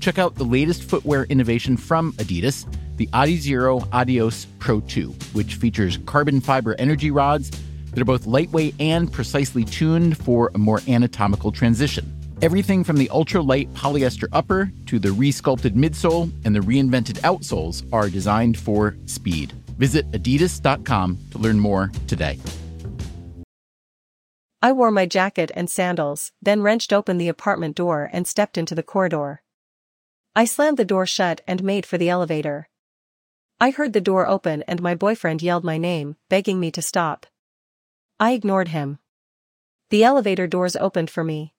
Check out the latest footwear innovation from Adidas, the Adizero Adios Pro 2, which features carbon fiber energy rods that are both lightweight and precisely tuned for a more anatomical transition. Everything from the ultra-light polyester upper to the resculpted midsole and the reinvented outsoles are designed for speed. Visit adidas.com to learn more today. I wore my jacket and sandals, then wrenched open the apartment door and stepped into the corridor. I slammed the door shut and made for the elevator. I heard the door open and my boyfriend yelled my name, begging me to stop. I ignored him. The elevator doors opened for me.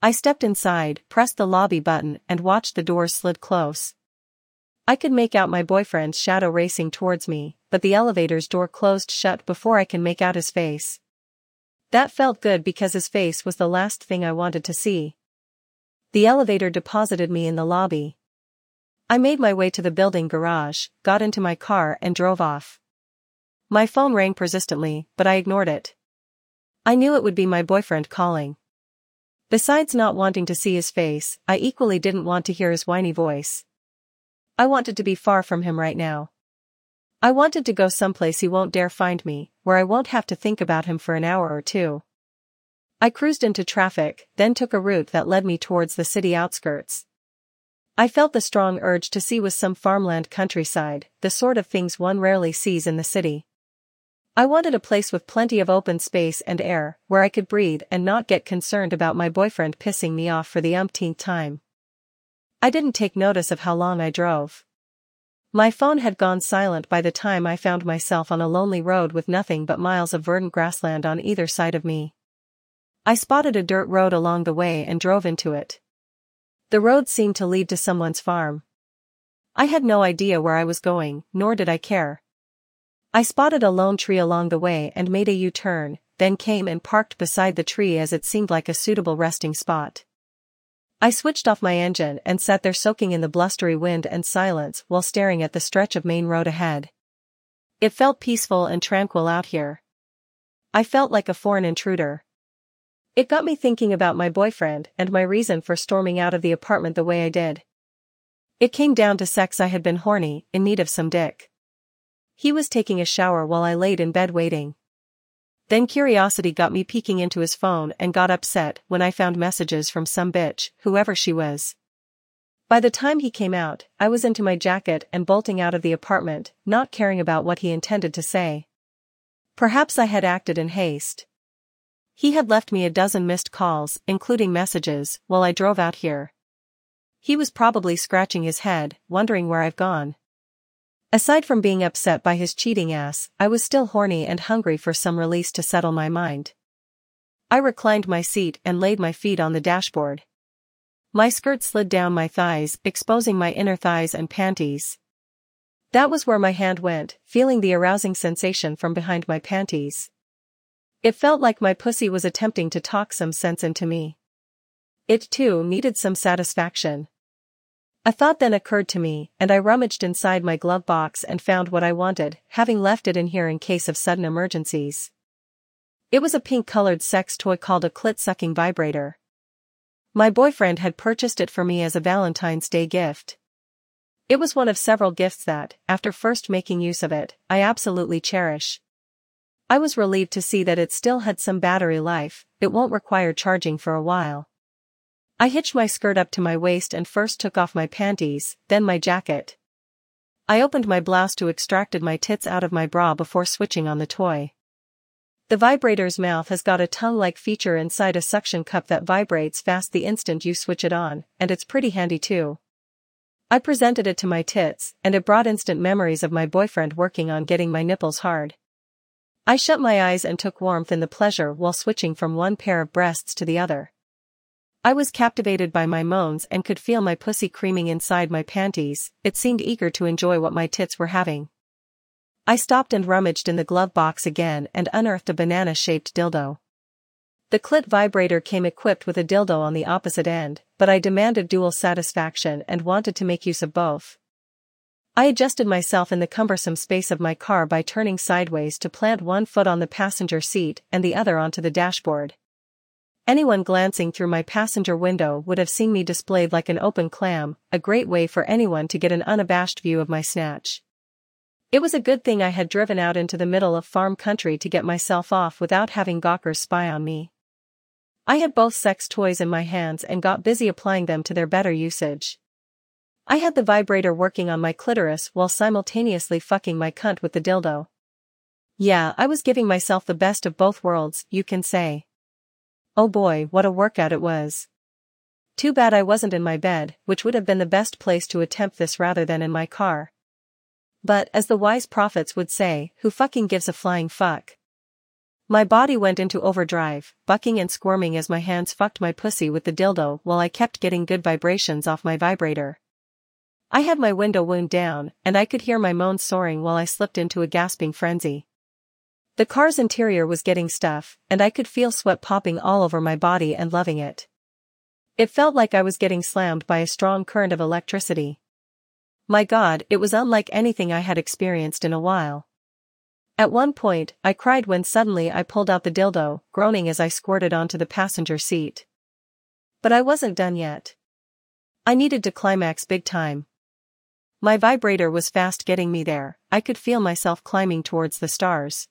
I stepped inside, pressed the lobby button, and watched the doors slid close. I could make out my boyfriend's shadow racing towards me, but the elevator's door closed shut before I can make out his face. That felt good because his face was the last thing I wanted to see. The elevator deposited me in the lobby. I made my way to the building garage, got into my car and drove off. My phone rang persistently, but I ignored it. I knew it would be my boyfriend calling. Besides not wanting to see his face, I equally didn't want to hear his whiny voice. I wanted to be far from him right now. I wanted to go someplace he won't dare find me, where I won't have to think about him for an hour or two. I cruised into traffic, then took a route that led me towards the city outskirts. I felt the strong urge to see was some farmland countryside, the sort of things one rarely sees in the city. I wanted a place with plenty of open space and air, where I could breathe and not get concerned about my boyfriend pissing me off for the umpteenth time. I didn't take notice of how long I drove. My phone had gone silent by the time I found myself on a lonely road with nothing but miles of verdant grassland on either side of me. I spotted a dirt road along the way and drove into it. The road seemed to lead to someone's farm. I had no idea where I was going, nor did I care. I spotted a lone tree along the way and made a U-turn, then came and parked beside the tree as it seemed like a suitable resting spot. I switched off my engine and sat there soaking in the blustery wind and silence while staring at the stretch of main road ahead. It felt peaceful and tranquil out here. I felt like a foreign intruder. It got me thinking about my boyfriend and my reason for storming out of the apartment the way I did. It came down to sex I had been horny, in need of some dick. He was taking a shower while I laid in bed waiting. Then curiosity got me peeking into his phone and got upset when I found messages from some bitch, whoever she was. By the time he came out, I was into my jacket and bolting out of the apartment, not caring about what he intended to say. Perhaps I had acted in haste. He had left me a dozen missed calls, including messages, while I drove out here. He was probably scratching his head, wondering where I've gone. Aside from being upset by his cheating ass, I was still horny and hungry for some release to settle my mind. I reclined my seat and laid my feet on the dashboard. My skirt slid down my thighs, exposing my inner thighs and panties. That was where my hand went, feeling the arousing sensation from behind my panties. It felt like my pussy was attempting to talk some sense into me. It too needed some satisfaction. A thought then occurred to me, and I rummaged inside my glove box and found what I wanted, having left it in here in case of sudden emergencies. It was a pink-colored sex toy called a clit-sucking vibrator. My boyfriend had purchased it for me as a Valentine's Day gift. It was one of several gifts that, after first making use of it, I absolutely cherish. I was relieved to see that it still had some battery life, it won't require charging for a while. I hitched my skirt up to my waist and first took off my panties, then my jacket. I opened my blouse to extracted my tits out of my bra before switching on the toy. The vibrator's mouth has got a tongue-like feature inside a suction cup that vibrates fast the instant you switch it on, and it's pretty handy too. I presented it to my tits, and it brought instant memories of my boyfriend working on getting my nipples hard. I shut my eyes and took warmth in the pleasure while switching from one pair of breasts to the other. I was captivated by my moans and could feel my pussy creaming inside my panties, it seemed eager to enjoy what my tits were having. I stopped and rummaged in the glove box again and unearthed a banana-shaped dildo. The clit vibrator came equipped with a dildo on the opposite end, but I demanded dual satisfaction and wanted to make use of both. I adjusted myself in the cumbersome space of my car by turning sideways to plant one foot on the passenger seat and the other onto the dashboard. Anyone glancing through my passenger window would have seen me displayed like an open clam, a great way for anyone to get an unabashed view of my snatch. It was a good thing I had driven out into the middle of farm country to get myself off without having gawkers spy on me. I had both sex toys in my hands and got busy applying them to their better usage. I had the vibrator working on my clitoris while simultaneously fucking my cunt with the dildo. Yeah, I was giving myself the best of both worlds, you can say. Oh boy, what a workout it was. Too bad I wasn't in my bed, which would have been the best place to attempt this rather than in my car. But, as the wise prophets would say, who fucking gives a flying fuck? My body went into overdrive, bucking and squirming as my hands fucked my pussy with the dildo while I kept getting good vibrations off my vibrator. I had my window wound down, and I could hear my moans soaring while I slipped into a gasping frenzy. The car's interior was getting stuff, and I could feel sweat popping all over my body and loving it. It felt like I was getting slammed by a strong current of electricity. My god, it was unlike anything I had experienced in a while. At one point, I cried when suddenly I pulled out the dildo, groaning as I squirted onto the passenger seat. But I wasn't done yet. I needed to climax big time. My vibrator was fast getting me there, I could feel myself climbing towards the stars.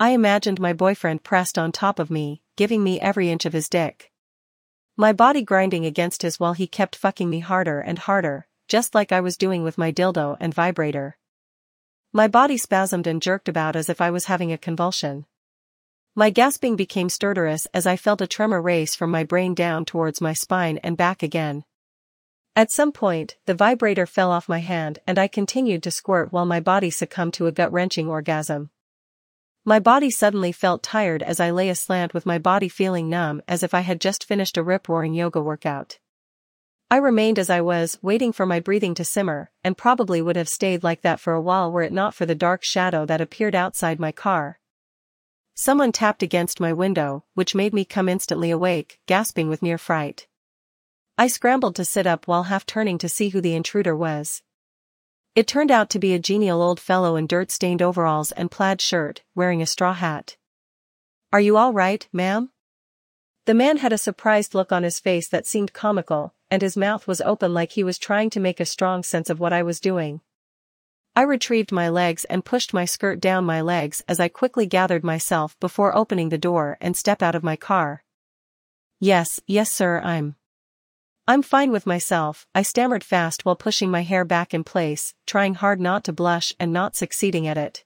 I imagined my boyfriend pressed on top of me, giving me every inch of his dick. My body grinding against his while he kept fucking me harder and harder, just like I was doing with my dildo and vibrator. My body spasmed and jerked about as if I was having a convulsion. My gasping became stertorous as I felt a tremor race from my brain down towards my spine and back again. At some point, the vibrator fell off my hand and I continued to squirt while my body succumbed to a gut-wrenching orgasm. My body suddenly felt tired as I lay aslant with my body feeling numb as if I had just finished a rip-roaring yoga workout. I remained as I was, waiting for my breathing to simmer, and probably would have stayed like that for a while were it not for the dark shadow that appeared outside my car. Someone tapped against my window, which made me come instantly awake, gasping with near fright. I scrambled to sit up while half turning to see who the intruder was. It turned out to be a genial old fellow in dirt-stained overalls and plaid shirt, wearing a straw hat. Are you all right, ma'am? The man had a surprised look on his face that seemed comical, and his mouth was open like he was trying to make a strong sense of what I was doing. I retrieved my legs and pushed my skirt down my legs as I quickly gathered myself before opening the door and step out of my car. Yes, yes sir I'm. I'm fine with myself, I stammered fast while pushing my hair back in place, trying hard not to blush and not succeeding at it.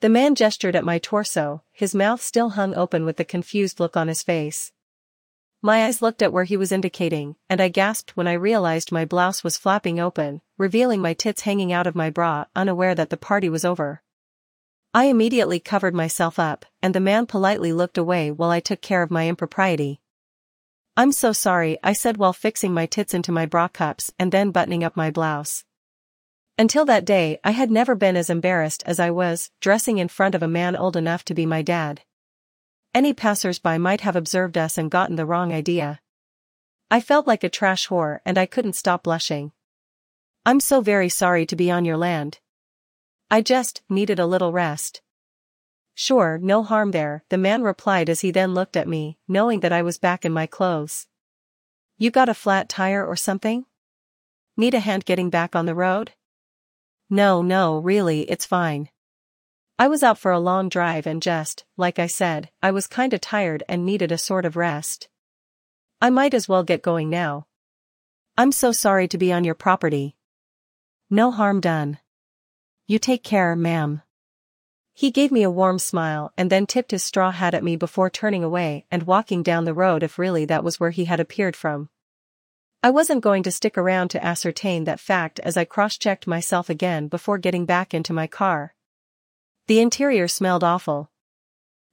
The man gestured at my torso, his mouth still hung open with the confused look on his face. My eyes looked at where he was indicating, and I gasped when I realized my blouse was flapping open, revealing my tits hanging out of my bra, unaware that the party was over. I immediately covered myself up, and the man politely looked away while I took care of my impropriety. I'm so sorry, I said while fixing my tits into my bra cups and then buttoning up my blouse. Until that day, I had never been as embarrassed as I was, dressing in front of a man old enough to be my dad. Any passers-by might have observed us and gotten the wrong idea. I felt like a trash whore and I couldn't stop blushing. I'm so very sorry to be on your land. I just needed a little rest. Sure, no harm there, the man replied as he then looked at me, knowing that I was back in my clothes. You got a flat tire or something? Need a hand getting back on the road? No, no, really, it's fine. I was out for a long drive and just, like I said, I was kinda tired and needed a sort of rest. I might as well get going now. I'm so sorry to be on your property. No harm done. You take care, ma'am. He gave me a warm smile and then tipped his straw hat at me before turning away and walking down the road if really that was where he had appeared from. I wasn't going to stick around to ascertain that fact as I cross-checked myself again before getting back into my car. The interior smelled awful.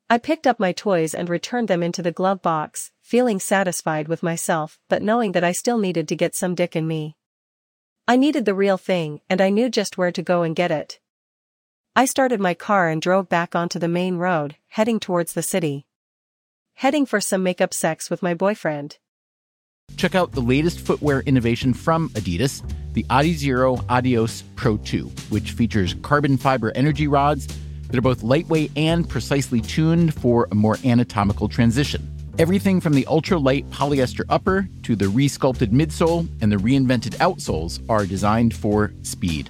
I picked up my toys and returned them into the glove box, feeling satisfied with myself but knowing that I still needed to get some dick in me. I needed the real thing and I knew just where to go and get it. I started my car and drove back onto the main road, heading towards the city. Heading for some makeup sex with my boyfriend. Check out the latest footwear innovation from Adidas, the Adizero Adios Pro 2, which features carbon fiber energy rods that are both lightweight and precisely tuned for a more anatomical transition. Everything from the ultra-light polyester upper to the resculpted midsole and the reinvented outsoles are designed for speed.